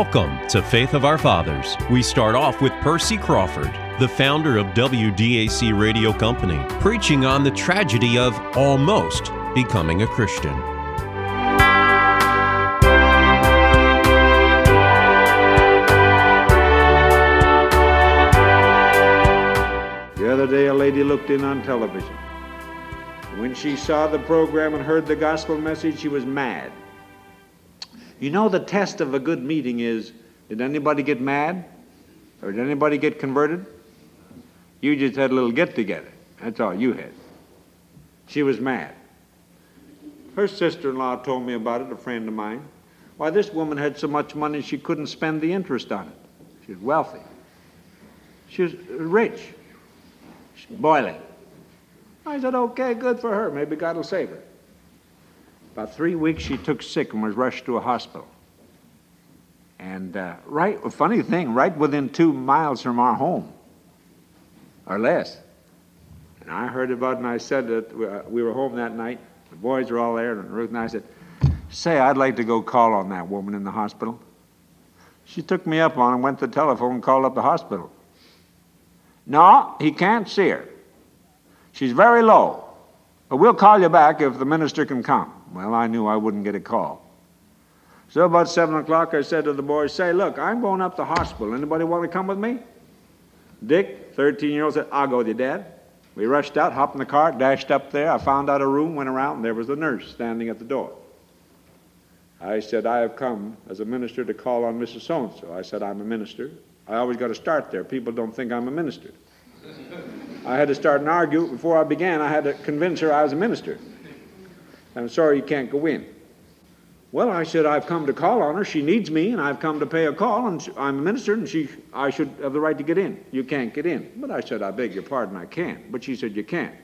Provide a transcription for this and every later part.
Welcome to Faith of Our Fathers. We start off with Percy Crawford, the founder of WDAC Radio Company, preaching on the tragedy of almost becoming a Christian. The other day, a lady looked in on television. When she saw the program and heard the gospel message, she was mad. You know, the test of a good meeting is did anybody get mad? Or did anybody get converted? You just had a little get together. That's all you had. She was mad. Her sister in law told me about it, a friend of mine. Why, this woman had so much money she couldn't spend the interest on it. She was wealthy. She was rich. She's boiling. I said, okay, good for her. Maybe God will save her. About three weeks, she took sick and was rushed to a hospital. And uh, right, funny thing, right within two miles from our home, or less. And I heard about it, and I said that uh, we were home that night. The boys were all there, and Ruth and I said, "Say, I'd like to go call on that woman in the hospital." She took me up on and went to the telephone and called up the hospital. No, he can't see her. She's very low. But we'll call you back if the minister can come. Well, I knew I wouldn't get a call. So about 7 o'clock, I said to the boys, say, look, I'm going up to the hospital. Anybody want to come with me? Dick, 13-year-old, said, I'll go with you, Dad. We rushed out, hopped in the car, dashed up there. I found out a room, went around, and there was the nurse standing at the door. I said, I have come as a minister to call on Mrs. So-and-so. I said, I'm a minister. I always got to start there. People don't think I'm a minister. I had to start an argument before I began. I had to convince her I was a minister. I'm sorry you can't go in. Well, I said, I've come to call on her. She needs me, and I've come to pay a call, and I'm a minister, and she, I should have the right to get in. You can't get in. But I said, I beg your pardon, I can't. But she said, You can't.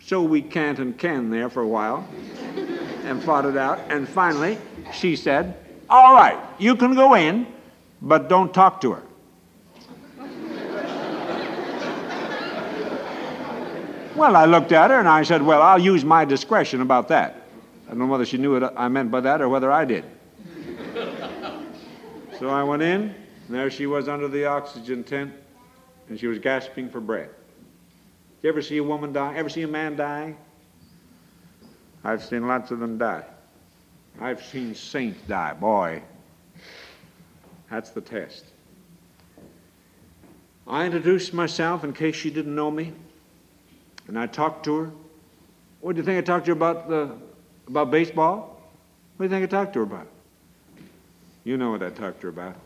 So we can't and can there for a while and fought it out. And finally, she said, All right, you can go in, but don't talk to her. Well, I looked at her and I said, Well, I'll use my discretion about that. I don't know whether she knew what I meant by that or whether I did. so I went in, and there she was under the oxygen tent, and she was gasping for breath. You ever see a woman die? Ever see a man die? I've seen lots of them die. I've seen saints die. Boy, that's the test. I introduced myself in case she didn't know me. And I talked to her. What do you think I talked to her about the about baseball? What do you think I talked to her about? You know what I talked to her about.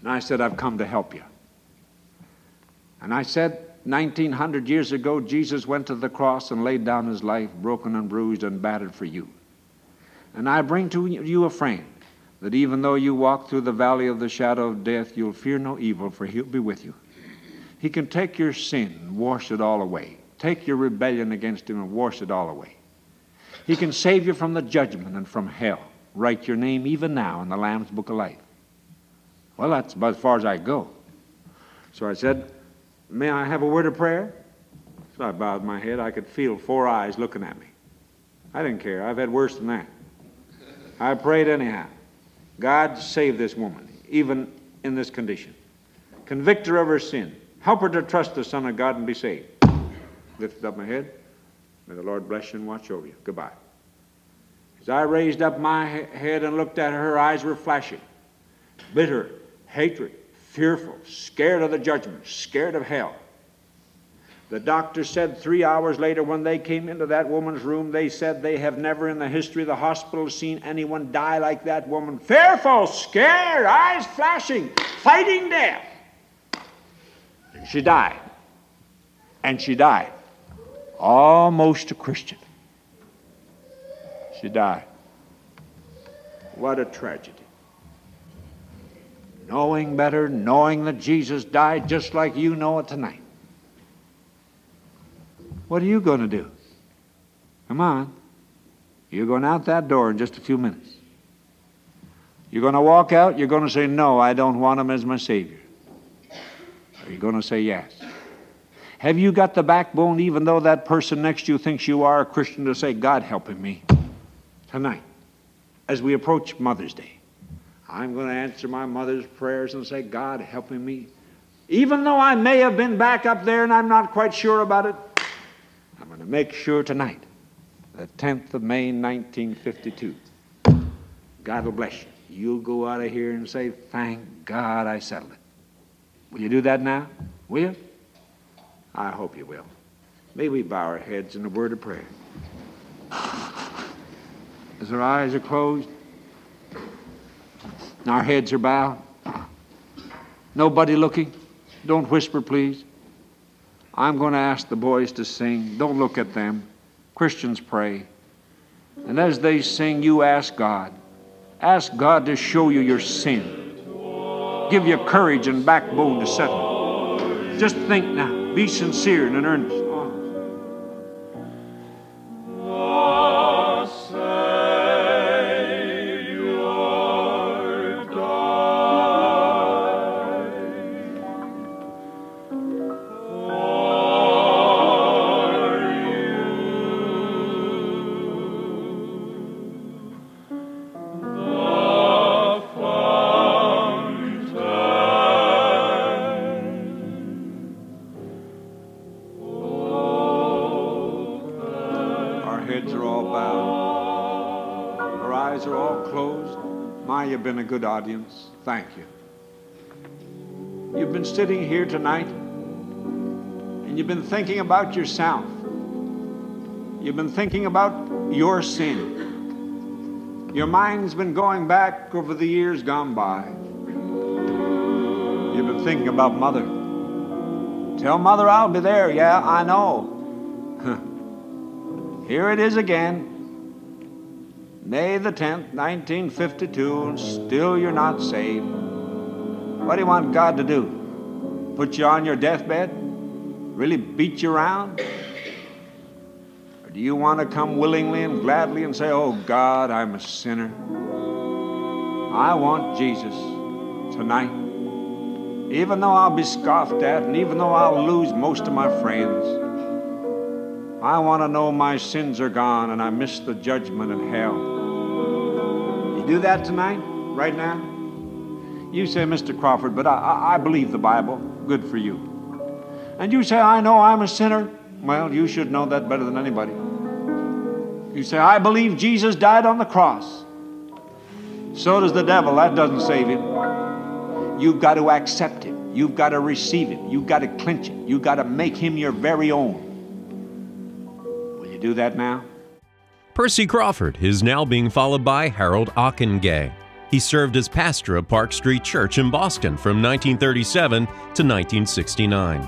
And I said, I've come to help you. And I said, 1900 years ago, Jesus went to the cross and laid down his life, broken and bruised and battered for you. And I bring to you a friend that even though you walk through the valley of the shadow of death, you'll fear no evil, for he'll be with you. He can take your sin and wash it all away. Take your rebellion against Him and wash it all away. He can save you from the judgment and from hell. Write your name even now in the Lamb's Book of Life. Well, that's about as far as I go. So I said, May I have a word of prayer? So I bowed my head. I could feel four eyes looking at me. I didn't care. I've had worse than that. I prayed anyhow. God, save this woman, even in this condition. Convict her of her sin. Help her to trust the Son of God and be saved. Lifted up my head. May the Lord bless you and watch over you. Goodbye. As I raised up my head and looked at her, her eyes were flashing. Bitter, hatred, fearful, scared of the judgment, scared of hell. The doctor said three hours later when they came into that woman's room, they said they have never in the history of the hospital seen anyone die like that woman. Fearful, scared, eyes flashing, fighting death. She died. And she died. Almost a Christian. She died. What a tragedy. Knowing better, knowing that Jesus died just like you know it tonight. What are you going to do? Come on. You're going out that door in just a few minutes. You're going to walk out, you're going to say, No, I don't want him as my Savior. Are you going to say yes? Have you got the backbone, even though that person next to you thinks you are a Christian, to say, God helping me tonight as we approach Mother's Day? I'm going to answer my mother's prayers and say, God, helping me. Even though I may have been back up there and I'm not quite sure about it, I'm going to make sure tonight, the 10th of May, 1952. God will bless you. You'll go out of here and say, Thank God I settled it. Will you do that now? Will you? I hope you will. May we bow our heads in a word of prayer. As our eyes are closed, and our heads are bowed, nobody looking. Don't whisper, please. I'm going to ask the boys to sing. Don't look at them. Christians pray. And as they sing, you ask God. Ask God to show you your sin. Give you courage and backbone to settle. Just think now. Be sincere and in earnest. Heads are all bowed. Our eyes are all closed. My, you've been a good audience. Thank you. You've been sitting here tonight and you've been thinking about yourself. You've been thinking about your sin. Your mind's been going back over the years gone by. You've been thinking about mother. Tell mother I'll be there. Yeah, I know. Here it is again. May the 10th, 1952, and still you're not saved. What do you want God to do? Put you on your deathbed? Really beat you around? Or do you want to come willingly and gladly and say, Oh God, I'm a sinner? I want Jesus tonight. Even though I'll be scoffed at and even though I'll lose most of my friends, I want to know my sins are gone and I miss the judgment in hell. You do that tonight, right now? You say, Mr. Crawford, but I, I, believe the Bible. Good for you. And you say, I know I'm a sinner. Well, you should know that better than anybody. You say, I believe Jesus died on the cross. So does the devil. That doesn't save him. You've got to accept him. You've got to receive him. You've got to clinch him. You've got to make him your very own. Do that now? Percy Crawford is now being followed by Harold Ockenga. He served as pastor of Park Street Church in Boston from 1937 to 1969.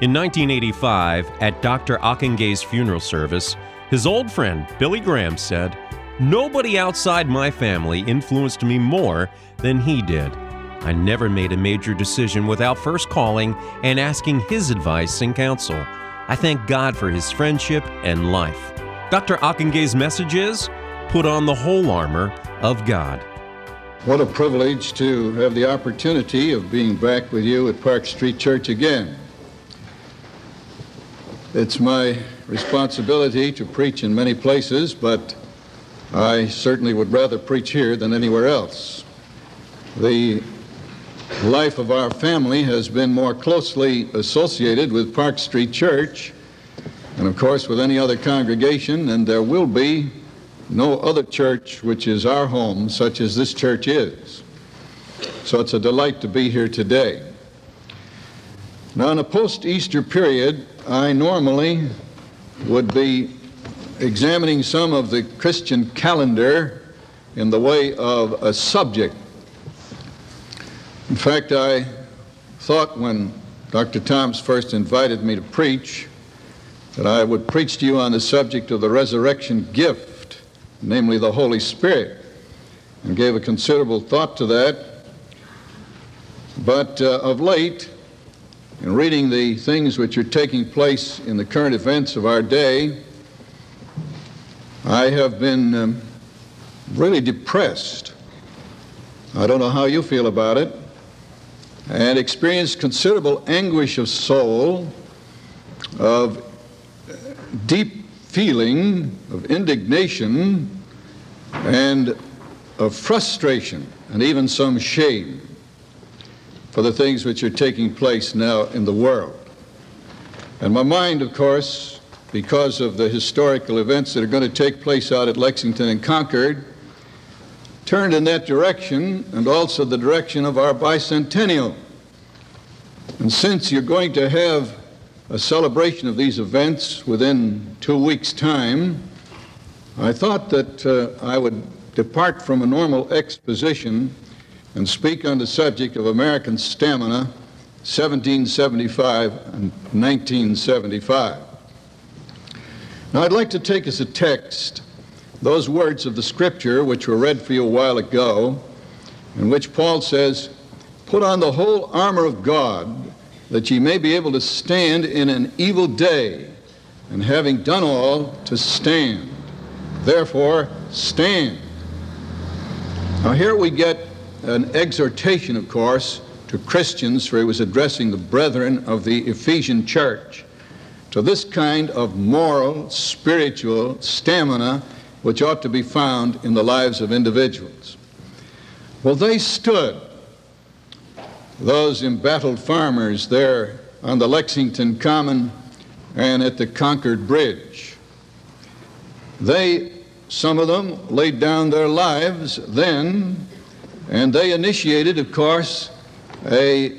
In 1985, at Dr. Ockenga's funeral service, his old friend Billy Graham said, Nobody outside my family influenced me more than he did. I never made a major decision without first calling and asking his advice and counsel. I thank God for his friendship and life. Dr. Ockenga's message is put on the whole armor of God. What a privilege to have the opportunity of being back with you at Park Street Church again. It's my responsibility to preach in many places, but I certainly would rather preach here than anywhere else. The life of our family has been more closely associated with Park Street Church and, of course, with any other congregation, and there will be no other church which is our home such as this church is. So it's a delight to be here today. Now, in a post Easter period, I normally would be examining some of the Christian calendar in the way of a subject. In fact, I thought when Dr. Toms first invited me to preach that I would preach to you on the subject of the resurrection gift, namely the Holy Spirit, and gave a considerable thought to that. But uh, of late, in reading the things which are taking place in the current events of our day, I have been um, really depressed. I don't know how you feel about it, and experienced considerable anguish of soul, of deep feeling of indignation, and of frustration and even some shame for the things which are taking place now in the world. And my mind, of course, because of the historical events that are going to take place out at Lexington and Concord, turned in that direction and also the direction of our bicentennial. And since you're going to have a celebration of these events within two weeks' time, I thought that uh, I would depart from a normal exposition and speak on the subject of American stamina 1775 and 1975. Now, I'd like to take as a text those words of the scripture which were read for you a while ago, in which Paul says, Put on the whole armor of God, that ye may be able to stand in an evil day, and having done all, to stand. Therefore, stand. Now, here we get an exhortation, of course, to Christians, for he was addressing the brethren of the Ephesian church, to this kind of moral, spiritual stamina which ought to be found in the lives of individuals. Well, they stood, those embattled farmers there on the Lexington Common and at the Concord Bridge. They, some of them, laid down their lives then, and they initiated, of course, a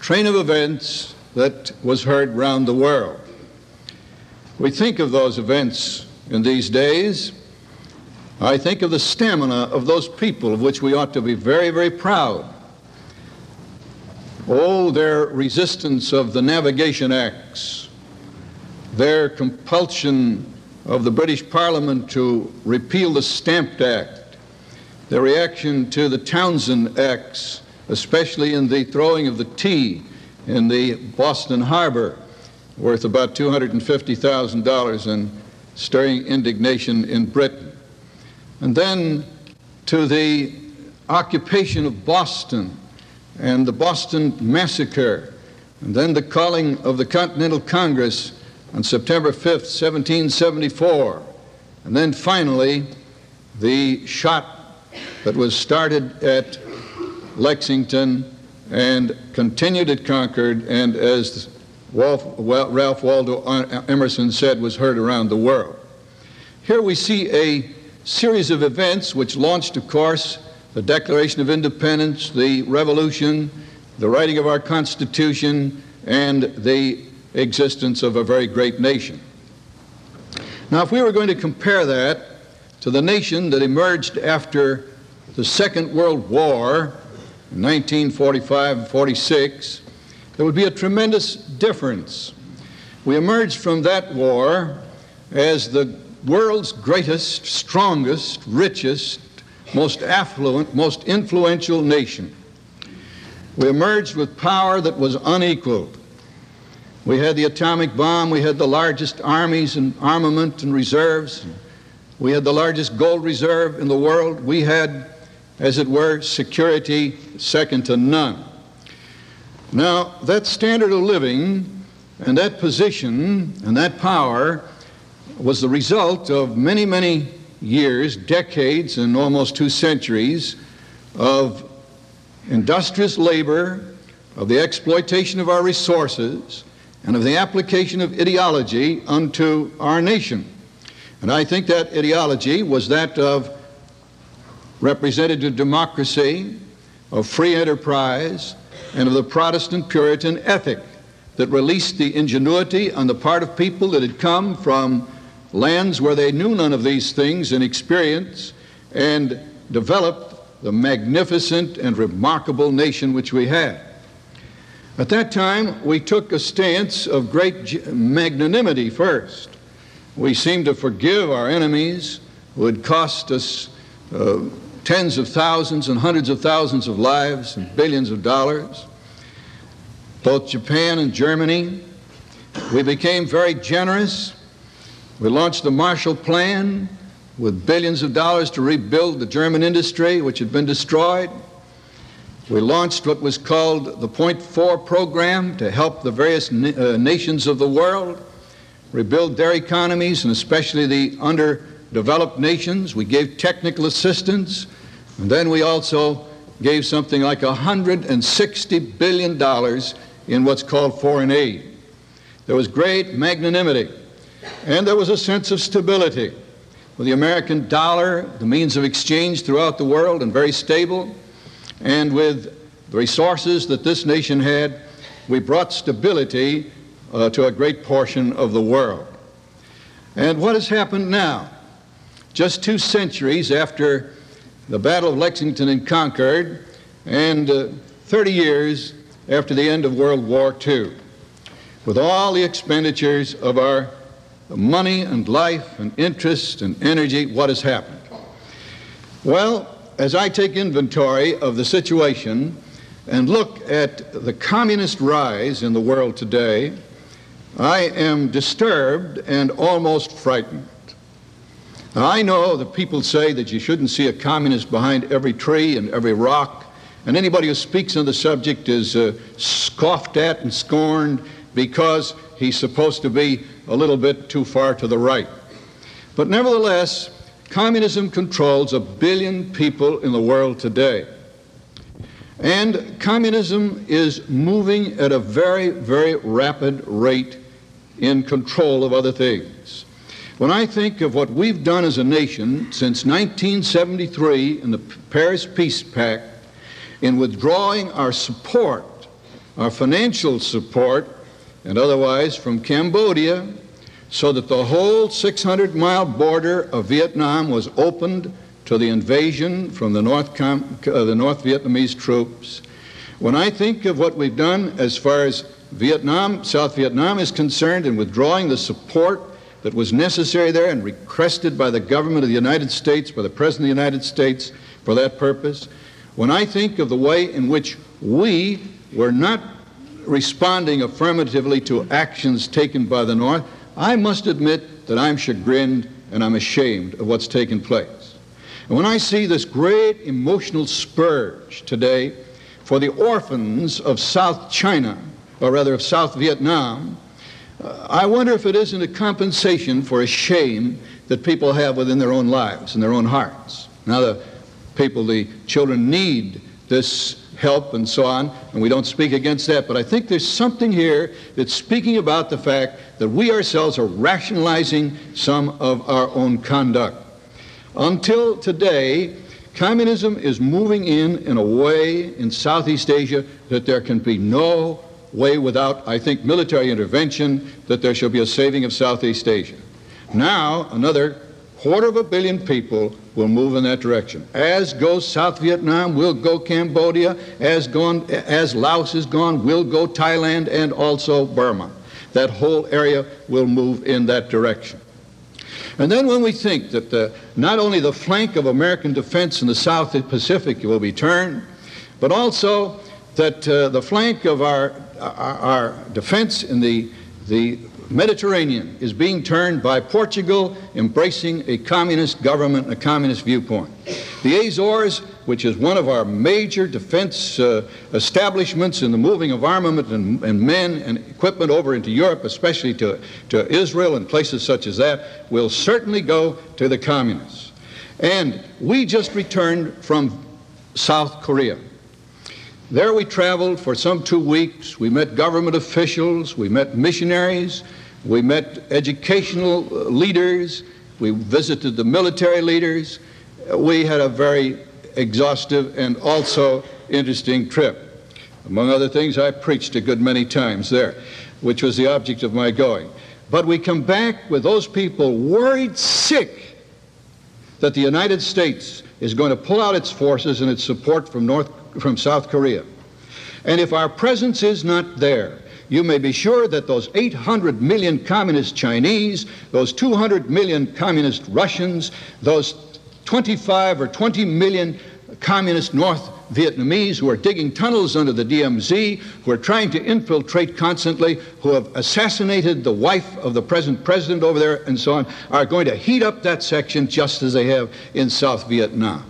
train of events that was heard round the world. We think of those events in these days I think of the stamina of those people of which we ought to be very, very proud. Oh, their resistance of the Navigation Acts, their compulsion of the British Parliament to repeal the Stamp Act, their reaction to the Townshend Acts, especially in the throwing of the tea in the Boston Harbor, worth about $250,000 and stirring indignation in Britain and then to the occupation of Boston and the Boston Massacre, and then the calling of the Continental Congress on September 5th, 1774, and then finally the shot that was started at Lexington and continued at Concord, and as Ralph Waldo Emerson said, was heard around the world. Here we see a series of events which launched, of course, the Declaration of Independence, the Revolution, the writing of our Constitution, and the existence of a very great nation. Now, if we were going to compare that to the nation that emerged after the Second World War in 1945 46, there would be a tremendous difference. We emerged from that war as the world's greatest, strongest, richest, most affluent, most influential nation. We emerged with power that was unequaled. We had the atomic bomb, we had the largest armies and armament and reserves. We had the largest gold reserve in the world. We had, as it were, security second to none. Now, that standard of living and that position and that power was the result of many, many years, decades, and almost two centuries of industrious labor, of the exploitation of our resources, and of the application of ideology unto our nation. And I think that ideology was that of representative democracy, of free enterprise, and of the Protestant Puritan ethic that released the ingenuity on the part of people that had come from lands where they knew none of these things in experience and developed the magnificent and remarkable nation which we had. At that time, we took a stance of great magnanimity first. We seemed to forgive our enemies who had cost us uh, tens of thousands and hundreds of thousands of lives and billions of dollars. Both Japan and Germany. We became very generous we launched the Marshall Plan with billions of dollars to rebuild the German industry, which had been destroyed. We launched what was called the Point Four program to help the various na- uh, nations of the world rebuild their economies, and especially the underdeveloped nations. We gave technical assistance And then we also gave something like $160 billion in what's called foreign aid. There was great magnanimity, and there was a sense of stability. With the American dollar, the means of exchange throughout the world, and very stable, and with the resources that this nation had, we brought stability uh, to a great portion of the world. And what has happened now? Just two centuries after the Battle of Lexington and Concord, and uh, 30 years after the end of World War II, with all the expenditures of our money and life and interest and energy, what has happened? Well, as I take inventory of the situation and look at the communist rise in the world today, I am disturbed and almost frightened. Now, I know that people say that you shouldn't see a communist behind every tree and every rock, and anybody who speaks on the subject is uh, scoffed at and scorned because he's supposed to be a little bit too far to the right. But nevertheless, communism controls a billion people in the world today. And communism is moving at a very, very rapid rate in control of other things. When I think of what we've done as a nation since 1973 in the Paris Peace Pact in withdrawing our support, our financial support, and otherwise from Cambodia, so that the whole 600 mile border of Vietnam was opened to the invasion from the North, Com- uh, the North Vietnamese troops. When I think of what we've done as far as Vietnam, South Vietnam is concerned in withdrawing the support that was necessary there and requested by the government of the United States, by the President of the United States for that purpose, when I think of the way in which we were not responding affirmatively to actions taken by the North, I must admit that I'm chagrined and I'm ashamed of what's taken place. And when I see this great emotional spurge today for the orphans of South China, or rather of South Vietnam, uh, I wonder if it isn't a compensation for a shame that people have within their own lives and their own hearts. Now, the people, the children need this help and so on, and we don't speak against that, but I think there's something here that's speaking about the fact that we ourselves are rationalizing some of our own conduct. Until today, communism is moving in in a way in Southeast Asia that there can be no way without, I think, military intervention that there shall be a saving of Southeast Asia. Now, another quarter of a billion people will move in that direction. As goes South Vietnam, we'll go Cambodia. As, gone, as Laos is gone, we'll go Thailand and also Burma. That whole area will move in that direction. And then when we think that the, not only the flank of American defense in the South Pacific will be turned, but also that uh, the flank of our, our, our defense in the, the Mediterranean is being turned by Portugal embracing a communist government, a communist viewpoint. The Azores, which is one of our major defense uh, establishments in the moving of armament and, and, men and equipment over into Europe, especially to, to Israel and places such as that, will certainly go to the communists. And we just returned from South Korea. There we traveled for some two weeks. We met government officials, we met missionaries, we met educational uh, leaders, we visited the military leaders. We had a very exhaustive and also interesting trip. Among other things, I preached a good many times there, which was the object of my going. But we come back with those people worried sick that the United States is going to pull out its forces and its support from North from South Korea. And if our presence is not there, you may be sure that those 800 million communist Chinese, those 200 million communist Russians, those 25 or 20 million communist North Vietnamese who are digging tunnels under the DMZ, who are trying to infiltrate constantly, who have assassinated the wife of the present president over there, and so on, are going to heat up that section just as they have in South Vietnam.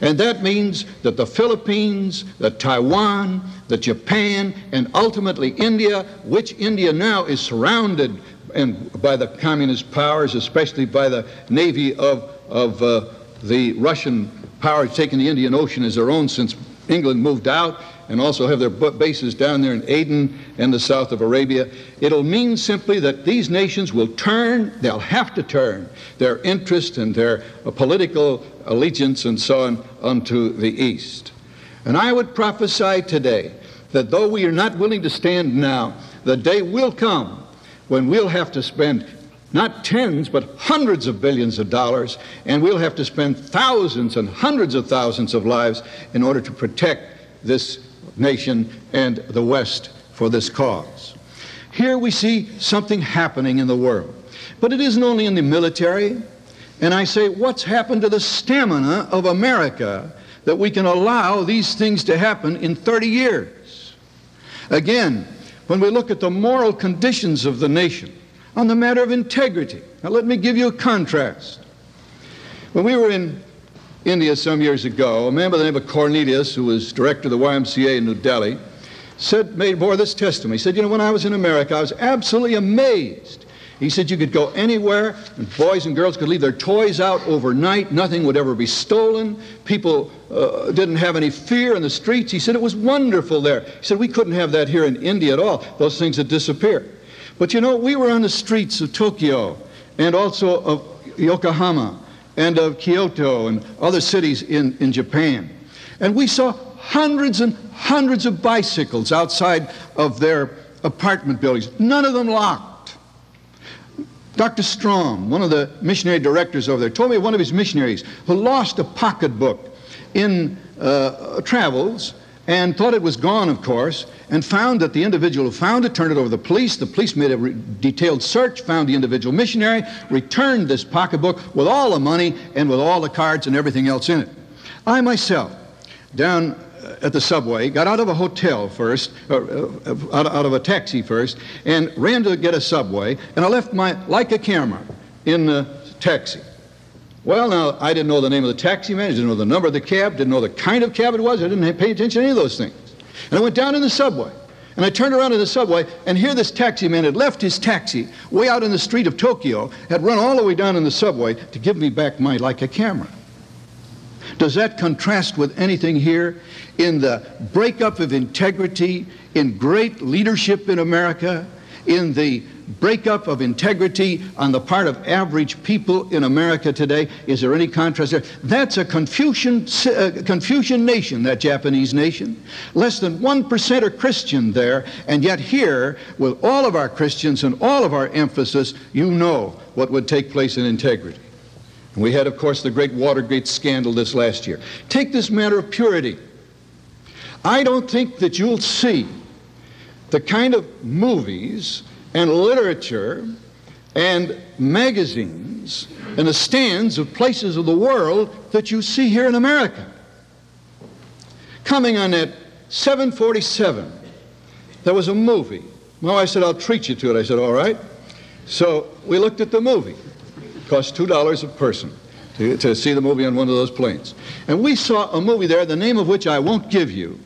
And that means that the Philippines, that Taiwan, that Japan, and ultimately India, which India now is surrounded and by the communist powers, especially by the navy of, of uh, the Russian powers taking the Indian Ocean as their own since England moved out and also have their bases down there in Aden and the south of Arabia. It'll mean simply that these nations will turn, they'll have to turn their interest and their uh, political allegiance and so on unto the east. And I would prophesy today that though we are not willing to stand now, the day will come when we'll have to spend not tens, but hundreds of billions of dollars, and we'll have to spend thousands and hundreds of thousands of lives in order to protect this nation and the West for this cause. Here we see something happening in the world. But it isn't only in the military. And I say, what's happened to the stamina of America that we can allow these things to happen in 30 years? Again, when we look at the moral conditions of the nation, on the matter of integrity. Now, let me give you a contrast. When we were in India some years ago, a man by the name of Cornelius, who was director of the YMCA in New Delhi, said, made bore this testimony. He said, You know, when I was in America, I was absolutely amazed. He said you could go anywhere, and boys and girls could leave their toys out overnight. Nothing would ever be stolen. People uh, didn't have any fear in the streets. He said it was wonderful there. He said we couldn't have that here in India at all. Those things had disappeared. But you know, we were on the streets of Tokyo and also of Yokohama and of Kyoto and other cities in, in Japan. And we saw hundreds and hundreds of bicycles outside of their apartment buildings, none of them locked. Dr. Strom, one of the missionary directors over there, told me one of his missionaries who lost a pocketbook in uh, travels and thought it was gone, of course, and found that the individual who found it turned it over to the police. The police made a re- detailed search, found the individual missionary, returned this pocketbook with all the money and with all the cards and everything else in it. I myself, down uh, at the subway, got out of a hotel first, uh, uh, out, out of a taxi first, and ran to get a subway, and I left my Leica camera in the taxi. Well, now, I didn't know the name of the taxi man, I didn't know the number of the cab, didn't know the kind of cab it was, I didn't pay attention to any of those things. And I went down in the subway, and I turned around in the subway, and here this taxi man had left his taxi way out in the street of Tokyo, had run all the way down in the subway to give me back my Leica camera. Does that contrast with anything here in the breakup of integrity, in great leadership in America, in the breakup of integrity on the part of average people in America today. Is there any contrast there? That's a Confucian, uh, Confucian nation, that Japanese nation. Less than 1% are Christian there, and yet here, with all of our Christians and all of our emphasis, you know what would take place in integrity. And we had, of course, the great Watergate scandal this last year. Take this matter of purity. I don't think that you'll see the kind of movies and literature and magazines and the stands of places of the world that you see here in America. Coming on that 747, there was a movie. My wife said, I'll treat you to it. I said, all right. So we looked at the movie. It cost $2 a person to, to see the movie on one of those planes. And we saw a movie there, the name of which I won't give you,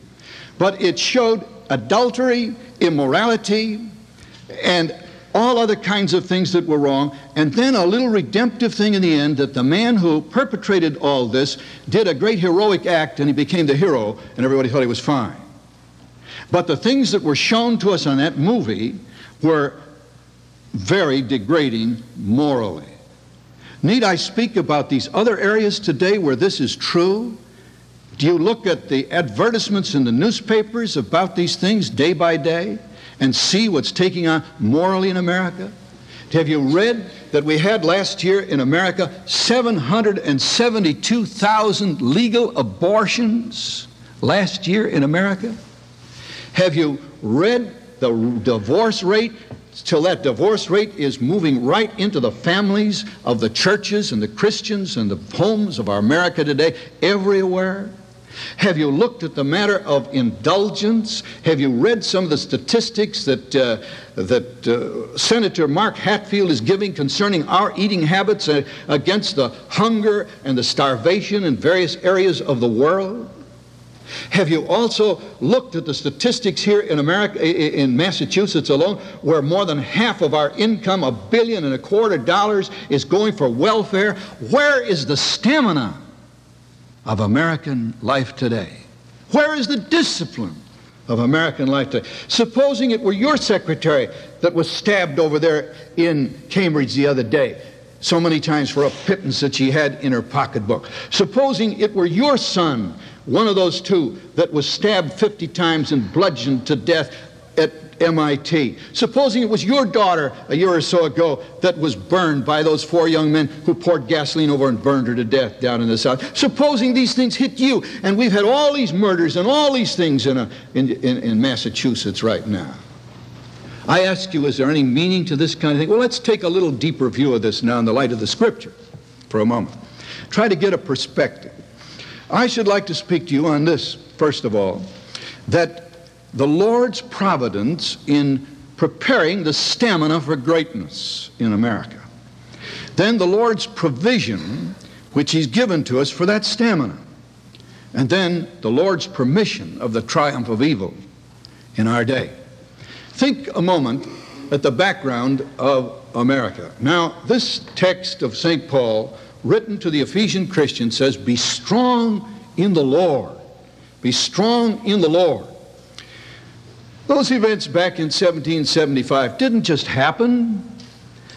but it showed adultery, immorality, and all other kinds of things that were wrong, and then a little redemptive thing in the end that the man who perpetrated all this did a great heroic act and he became the hero, and everybody thought he was fine. But the things that were shown to us on that movie were very degrading morally. Need I speak about these other areas today where this is true? Do you look at the advertisements in the newspapers about these things day by day? And see what's taking on morally in America? Have you read that we had last year in America 772,000 legal abortions last year in America? Have you read the divorce rate till that divorce rate is moving right into the families of the churches and the Christians and the homes of our America today everywhere? Have you looked at the matter of indulgence? Have you read some of the statistics that, uh, that uh, Senator Mark Hatfield is giving concerning our eating habits uh, against the hunger and the starvation in various areas of the world? Have you also looked at the statistics here in America, in Massachusetts alone, where more than half of our income, a billion and a quarter dollars, is going for welfare? Where is the stamina? Of American life today? Where is the discipline of American life today? Supposing it were your secretary that was stabbed over there in Cambridge the other day, so many times for a pittance that she had in her pocketbook. Supposing it were your son, one of those two, that was stabbed 50 times and bludgeoned to death at MIT. Supposing it was your daughter a year or so ago that was burned by those four young men who poured gasoline over and burned her to death down in the South. Supposing these things hit you, and we've had all these murders and all these things in, a, in, in, in Massachusetts right now. I ask you, is there any meaning to this kind of thing? Well, let's take a little deeper view of this now in the light of the Scripture for a moment. Try to get a perspective. I should like to speak to you on this, first of all, that the Lord's providence in preparing the stamina for greatness in America. Then the Lord's provision, which He's given to us for that stamina. And then the Lord's permission of the triumph of evil in our day. Think a moment at the background of America. Now, this text of St. Paul, written to the Ephesian Christian, says, Be strong in the Lord. Be strong in the Lord. Those events back in 1775 didn't just happen.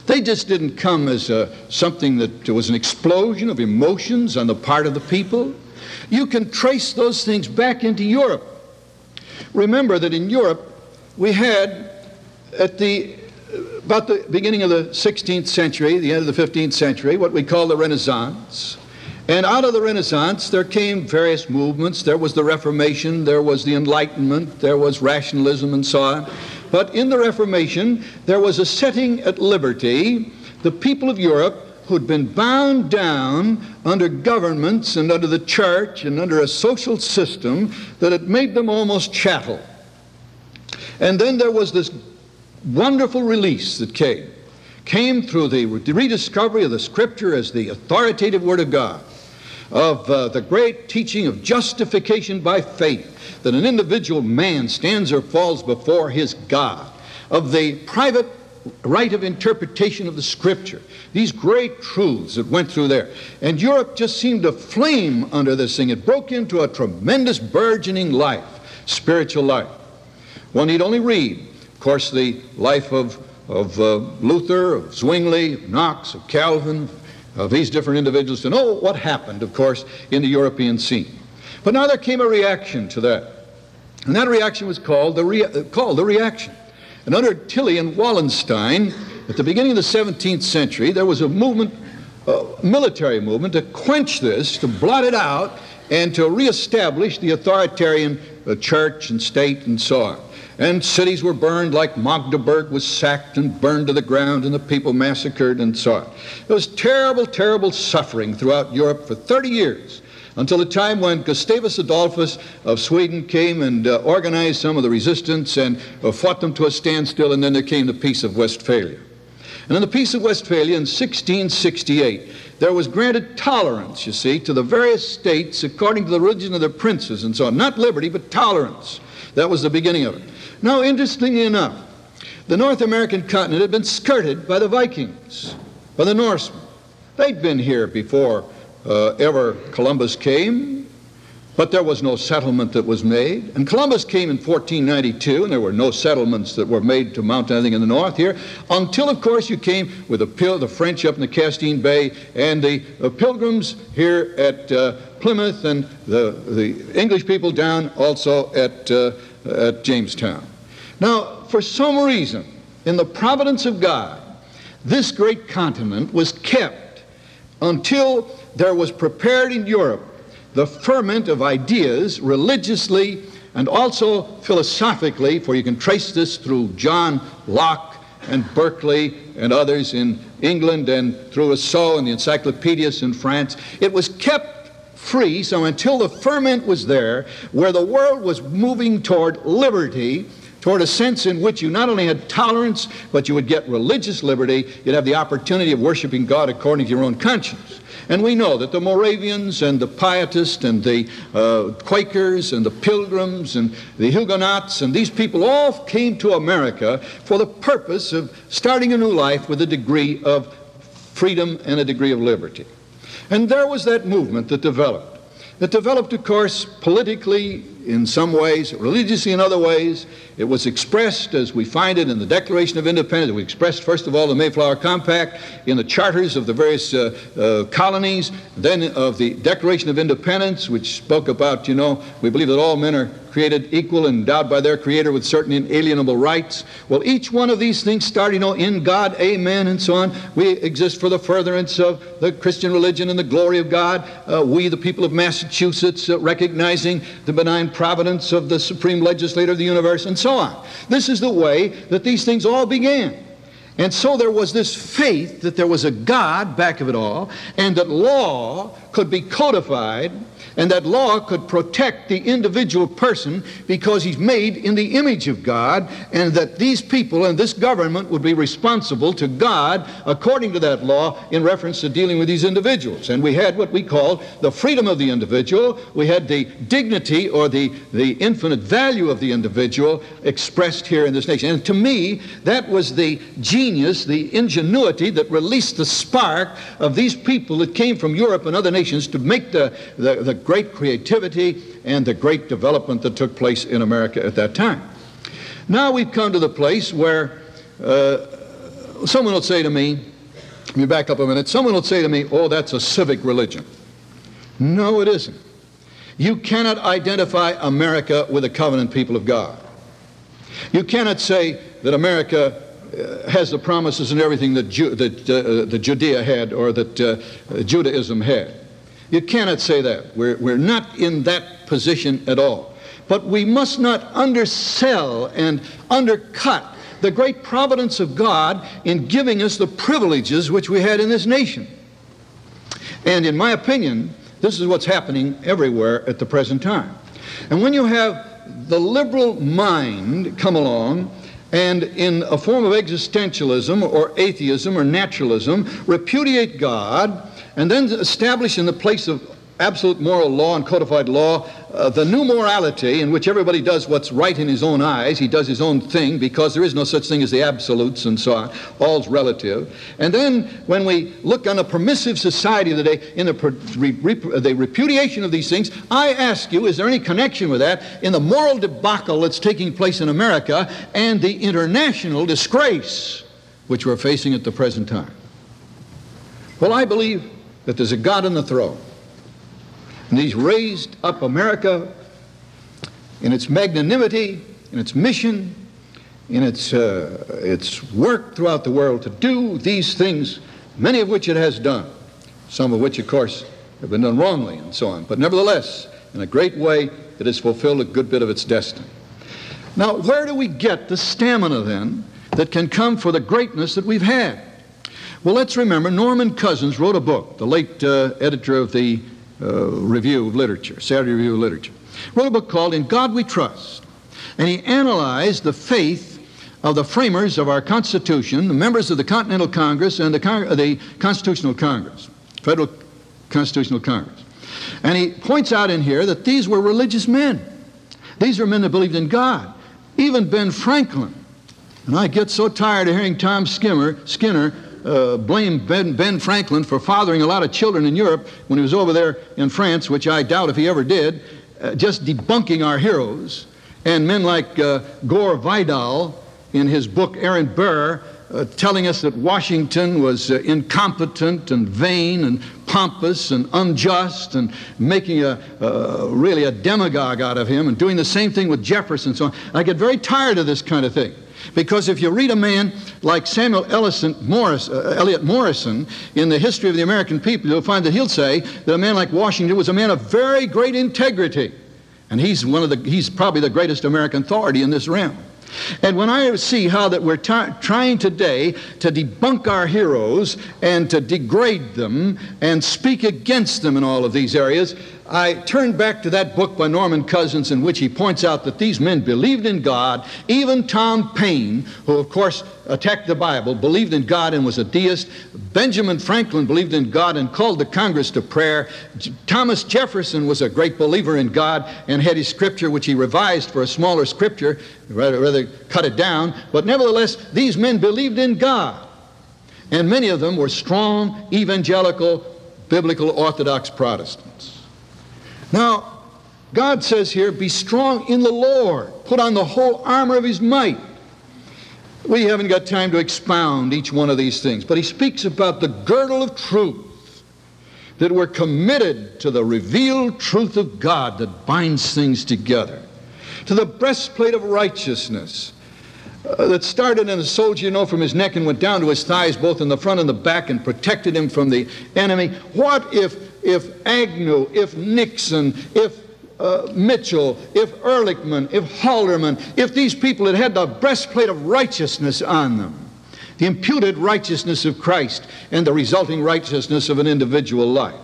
They just didn't come as a, something that was an explosion of emotions on the part of the people. You can trace those things back into Europe. Remember that in Europe, we had at the about the beginning of the 16th century, the end of the 15th century, what we call the Renaissance. And out of the Renaissance, there came various movements. There was the Reformation, there was the Enlightenment, there was rationalism, and so on. But in the Reformation, there was a setting at liberty. The people of Europe who'd been bound down under governments and under the church and under a social system that had made them almost chattel. And then there was this wonderful release that came. Came through the rediscovery of the Scripture as the authoritative Word of God of uh, the great teaching of justification by faith, that an individual man stands or falls before his God, of the private right of interpretation of the Scripture, these great truths that went through there. And Europe just seemed to flame under this thing. It broke into a tremendous burgeoning life, spiritual life. One need only read, of course, the life of, of uh, Luther, of Zwingli, of Knox, of Calvin, of these different individuals to know what happened, of course, in the European scene. But now there came a reaction to that. And that reaction was called the, rea- uh, called the reaction. And under Tilly and Wallenstein, at the beginning of the 17th century, there was a movement, a military movement, to quench this, to blot it out, and to reestablish the authoritarian uh, church and state and so on. And cities were burned, like Magdeburg was sacked and burned to the ground, and the people massacred and so on. It was terrible, terrible suffering throughout Europe for 30 years until the time when Gustavus Adolphus of Sweden came and uh, organized some of the resistance and uh, fought them to a standstill, and then there came the Peace of Westphalia. And in the Peace of Westphalia in 1668, there was granted tolerance, you see, to the various states according to the religion of their princes and so on. Not liberty, but tolerance. That was the beginning of it. Now, interestingly enough, the North American continent had been skirted by the Vikings, by the Norsemen. They'd been here before uh, ever Columbus came, but there was no settlement that was made. And Columbus came in 1492, and there were no settlements that were made to mount anything in the north here, until, of course, you came with the, Pil- the French up in the Castine Bay and the uh, Pilgrims here at uh, Plymouth and the, the English people down also at, uh, at Jamestown. Now, for some reason, in the providence of God, this great continent was kept until there was prepared in Europe the ferment of ideas religiously and also philosophically, for you can trace this through John Locke and Berkeley and others in England and through Rousseau and the encyclopedias in France. It was kept free, so until the ferment was there, where the world was moving toward liberty, toward a sense in which you not only had tolerance, but you would get religious liberty. You'd have the opportunity of worshiping God according to your own conscience. And we know that the Moravians and the Pietists and the uh, Quakers and the Pilgrims and the Huguenots and these people all came to America for the purpose of starting a new life with a degree of freedom and a degree of liberty. And there was that movement that developed. That developed, of course, politically in some ways, religiously in other ways. It was expressed as we find it in the Declaration of Independence. We expressed, first of all, the Mayflower Compact in the charters of the various uh, uh, colonies, then of the Declaration of Independence, which spoke about, you know, we believe that all men are created equal and endowed by their Creator with certain inalienable rights. Well, each one of these things start, you know, in God, amen, and so on. We exist for the furtherance of the Christian religion and the glory of God. Uh, we, the people of Massachusetts, uh, recognizing the benign providence of the supreme legislator of the universe, and so on. This is the way that these things all began. And so there was this faith that there was a God back of it all, and that law could be codified and that law could protect the individual person because he's made in the image of God, and that these people and this government would be responsible to God according to that law in reference to dealing with these individuals. And we had what we called the freedom of the individual, we had the dignity or the, the infinite value of the individual expressed here in this nation. And to me, that was the genius, the ingenuity that released the spark of these people that came from Europe and other nations to make the, the, the great creativity and the great development that took place in America at that time. Now we've come to the place where uh, someone will say to me, let me back up a minute, someone will say to me, oh, that's a civic religion. No, it isn't. You cannot identify America with the covenant people of God. You cannot say that America uh, has the promises and everything that, Ju- that, uh, Judea had or that uh, Judaism had. You cannot say that. We're, we're not in that position at all. But we must not undersell and undercut the great providence of God in giving us the privileges which we had in this nation. And in my opinion, this is what's happening everywhere at the present time. And when you have the liberal mind come along and in a form of existentialism or atheism or naturalism repudiate God and then establish in the place of absolute moral law and codified law uh, the new morality in which everybody does what's right in his own eyes. He does his own thing because there is no such thing as the absolutes and so on. All's relative. And then when we look on a permissive society of the day in the, re, re, the repudiation of these things, I ask you, is there any connection with that in the moral debacle that's taking place in America and the international disgrace which we're facing at the present time? Well, I believe that there's a God on the throne. And He's raised up America in its magnanimity, in its mission, in its, uh, its work throughout the world to do these things, many of which it has done, some of which, of course, have been done wrongly and so on. But nevertheless, in a great way, it has fulfilled a good bit of its destiny. Now, where do we get the stamina then that can come for the greatness that we've had? Well, let's remember Norman Cousins wrote a book, the late uh, editor of the uh, Review of Literature, Saturday Review of Literature, wrote a book called In God We Trust. And he analyzed the faith of the framers of our Constitution, the members of the Continental Congress and the, Cong- the Constitutional Congress, Federal Constitutional Congress. And he points out in here that these were religious men. These were men that believed in God. Even Ben Franklin. And I get so tired of hearing Tom Skimmer, Skinner uh, blame ben, ben, Franklin for fathering a lot of children in Europe when he was over there in France, which I doubt if he ever did, uh, just debunking our heroes. And men like uh, Gore Vidal in his book Aaron Burr uh, telling us that Washington was uh, incompetent and vain and pompous and unjust and making a uh, really a demagogue out of him and doing the same thing with Jefferson and so on. I get very tired of this kind of thing. Because if you read a man like Samuel Ellison Morris, uh, Eliot Morison in the history of the American people, you'll find that he'll say that a man like Washington was a man of very great integrity. And he's, one of the, he's probably the greatest American authority in this realm. And when I see how that we're t- trying today to debunk our heroes and to degrade them and speak against them in all of these areas, I turn back to that book by Norman Cousins in which he points out that these men believed in God. Even Tom Paine, who of course attacked the Bible, believed in God and was a deist. Benjamin Franklin believed in God and called the Congress to prayer. Thomas Jefferson was a great believer in God and had his scripture, which he revised for a smaller scripture, rather, rather cut it down. But nevertheless, these men believed in God. And many of them were strong, evangelical, biblical Orthodox Protestants. Now, God says here, be strong in the Lord. Put on the whole armor of his might. We haven't got time to expound each one of these things, but he speaks about the girdle of truth, that we're committed to the revealed truth of God that binds things together, to the breastplate of righteousness. Uh, that started in a soldier, you know, from his neck and went down to his thighs, both in the front and the back, and protected him from the enemy. What if, if Agnew, if Nixon, if uh, Mitchell, if Ehrlichman, if Haldeman, if these people had had the breastplate of righteousness on them, the imputed righteousness of Christ and the resulting righteousness of an individual life.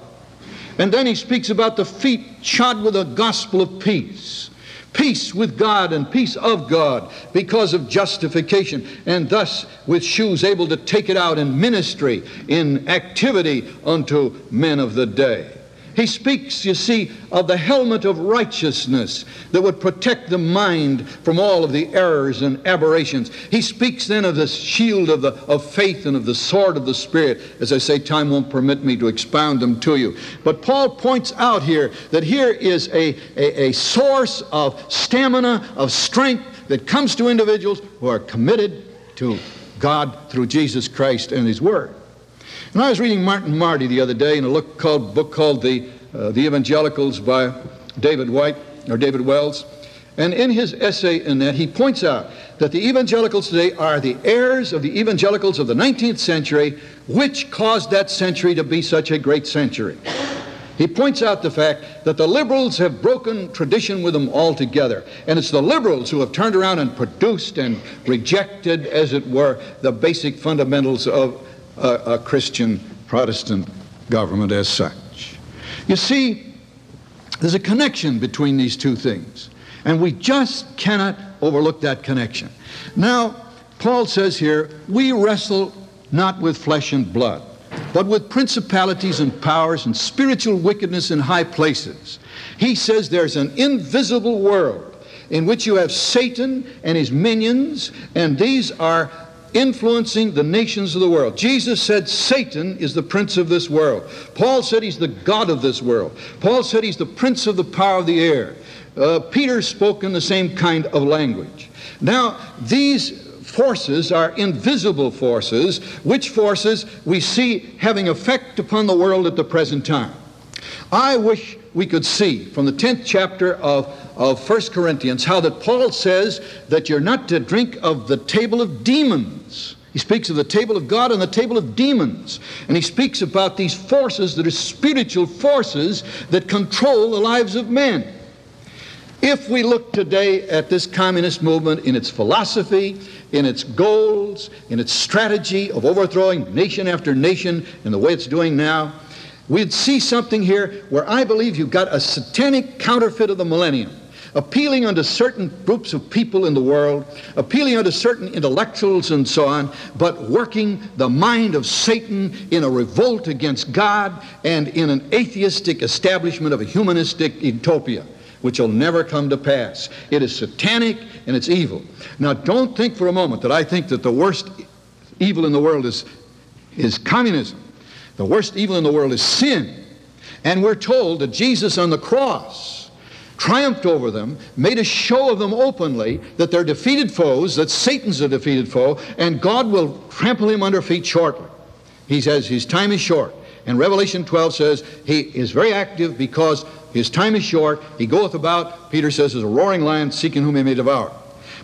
And then he speaks about the feet shod with the gospel of peace. Peace with God and peace of God because of justification, and thus with shoes able to take it out in ministry, in activity unto men of the day. He speaks, you see, of the helmet of righteousness that would protect the mind from all of the errors and aberrations. He speaks then of the shield of, the, of faith and of the sword of the Spirit. As I say, time won't permit me to expound them to you. But Paul points out here that here is a, a, a source of stamina, of strength that comes to individuals who are committed to God through Jesus Christ and His Word. And I was reading Martin Marty the other day in a look called, book called the, uh, the Evangelicals by David White, or David Wells. And in his essay in that, he points out that the evangelicals today are the heirs of the evangelicals of the 19th century, which caused that century to be such a great century. He points out the fact that the liberals have broken tradition with them altogether. And it's the liberals who have turned around and produced and rejected, as it were, the basic fundamentals of a, a Christian Protestant government as such. You see, there's a connection between these two things, and we just cannot overlook that connection. Now, Paul says here, we wrestle not with flesh and blood, but with principalities and powers and spiritual wickedness in high places. He says there's an invisible world in which you have Satan and his minions, and these are influencing the nations of the world. Jesus said Satan is the prince of this world. Paul said he's the God of this world. Paul said he's the prince of the power of the air. Uh, Peter spoke in the same kind of language. Now, these forces are invisible forces, which forces we see having effect upon the world at the present time. I wish we could see from the 10th chapter of of 1 Corinthians how that Paul says that you're not to drink of the table of demons. He speaks of the table of God and the table of demons. And he speaks about these forces that are spiritual forces that control the lives of men. If we look today at this communist movement in its philosophy, in its goals, in its strategy of overthrowing nation after nation in the way it's doing now, we'd see something here where I believe you've got a satanic counterfeit of the millennium appealing unto certain groups of people in the world, appealing unto certain intellectuals and so on, but working the mind of Satan in a revolt against God and in an atheistic establishment of a humanistic utopia which will never come to pass. It is satanic and it's evil. Now, don't think for a moment that I think that the worst evil in the world is, is communism. The worst evil in the world is sin. And we're told that Jesus on the cross triumphed over them, made a show of them openly that they're defeated foes, that Satan's a defeated foe, and God will trample him under feet shortly. He says his time is short. And Revelation 12 says he is very active because his time is short. He goeth about, Peter says, as a roaring lion seeking whom he may devour.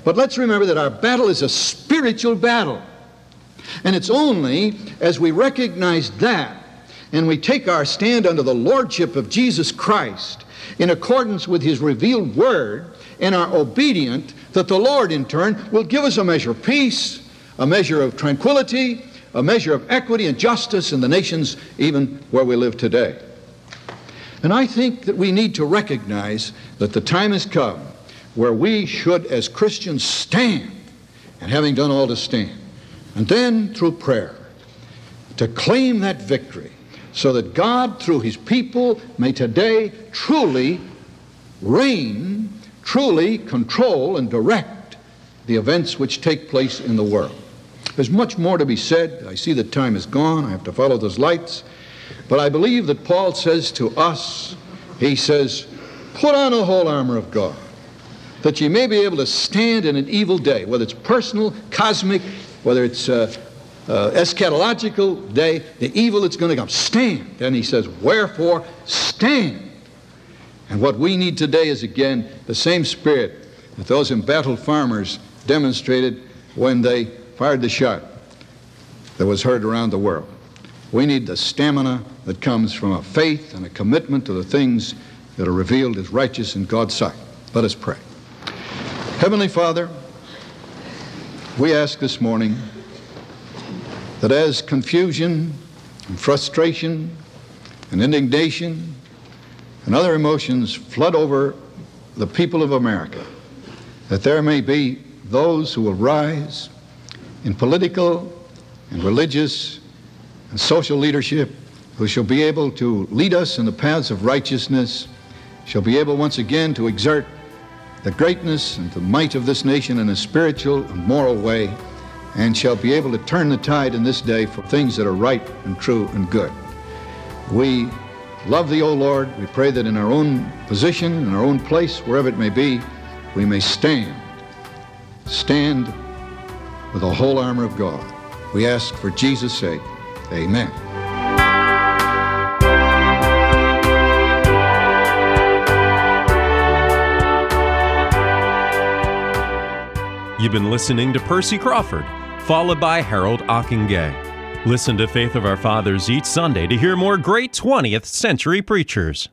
But let's remember that our battle is a spiritual battle. And it's only as we recognize that and we take our stand under the lordship of Jesus Christ in accordance with his revealed word and are obedient, that the Lord in turn will give us a measure of peace, a measure of tranquility, a measure of equity and justice in the nations even where we live today. And I think that we need to recognize that the time has come where we should, as Christians, stand, and having done all to stand, and then through prayer, to claim that victory so that God, through his people, may today truly reign, truly control and direct the events which take place in the world. There's much more to be said. I see that time is gone. I have to follow those lights. But I believe that Paul says to us, he says, Put on the whole armor of God, that ye may be able to stand in an evil day, whether it's personal, cosmic, whether it's uh, uh, eschatological day, the evil that's going to come. Stand. And he says, Wherefore, stand. And what we need today is again the same spirit that those embattled farmers demonstrated when they fired the shot that was heard around the world. We need the stamina that comes from a faith and a commitment to the things that are revealed as righteous in God's sight. Let us pray. Heavenly Father, we ask this morning that as confusion and frustration and indignation and other emotions flood over the people of America, that there may be those who will rise in political and religious and social leadership who shall be able to lead us in the paths of righteousness, shall be able once again to exert the greatness and the might of this nation in a spiritual and moral way, and shall be able to turn the tide in this day for things that are right and true and good. We love thee, O Lord. We pray that in our own position, in our own place, wherever it may be, we may stand. Stand with the whole armor of God. We ask for Jesus' sake. Amen. You've been listening to Percy Crawford, followed by Harold Ockenga. Listen to Faith of Our Fathers each Sunday to hear more great 20th century preachers.